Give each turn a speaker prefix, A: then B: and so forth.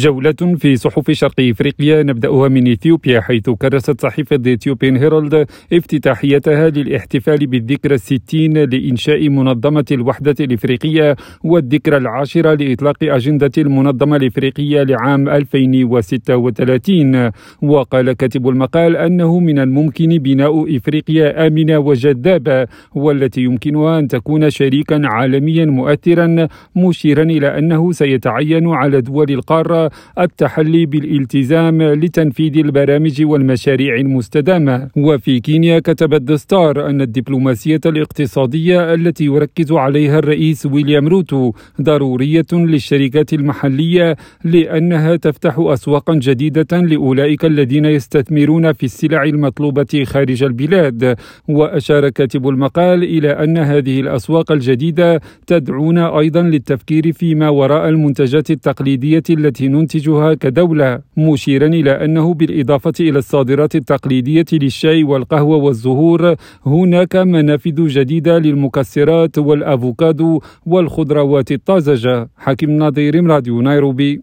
A: جولة في صحف شرق إفريقيا نبدأها من إثيوبيا حيث كرست صحيفة إثيوبيان هيرالد افتتاحيتها للاحتفال بالذكرى الستين لإنشاء منظمة الوحدة الإفريقية والذكرى العاشرة لإطلاق أجندة المنظمة الإفريقية لعام 2036 وقال كاتب المقال أنه من الممكن بناء إفريقيا آمنة وجذابة والتي يمكنها أن تكون شريكا عالميا مؤثرا مشيرا إلى أنه سيتعين على دول القارة التحلي بالالتزام لتنفيذ البرامج والمشاريع المستدامة. وفي كينيا كتب The Star أن الدبلوماسية الاقتصادية التي يركز عليها الرئيس ويليام روتو ضرورية للشركات المحلية لأنها تفتح أسواقا جديدة لأولئك الذين يستثمرون في السلع المطلوبة خارج البلاد. وأشار كاتب المقال إلى أن هذه الأسواق الجديدة تدعونا أيضا للتفكير فيما وراء المنتجات التقليدية التي ننتجها كدولة مشيرا إلى أنه بالإضافة إلى الصادرات التقليدية للشاي والقهوة والزهور هناك منافذ جديدة للمكسرات والأفوكادو والخضروات الطازجة. حكيم نظير راديو نيروبي.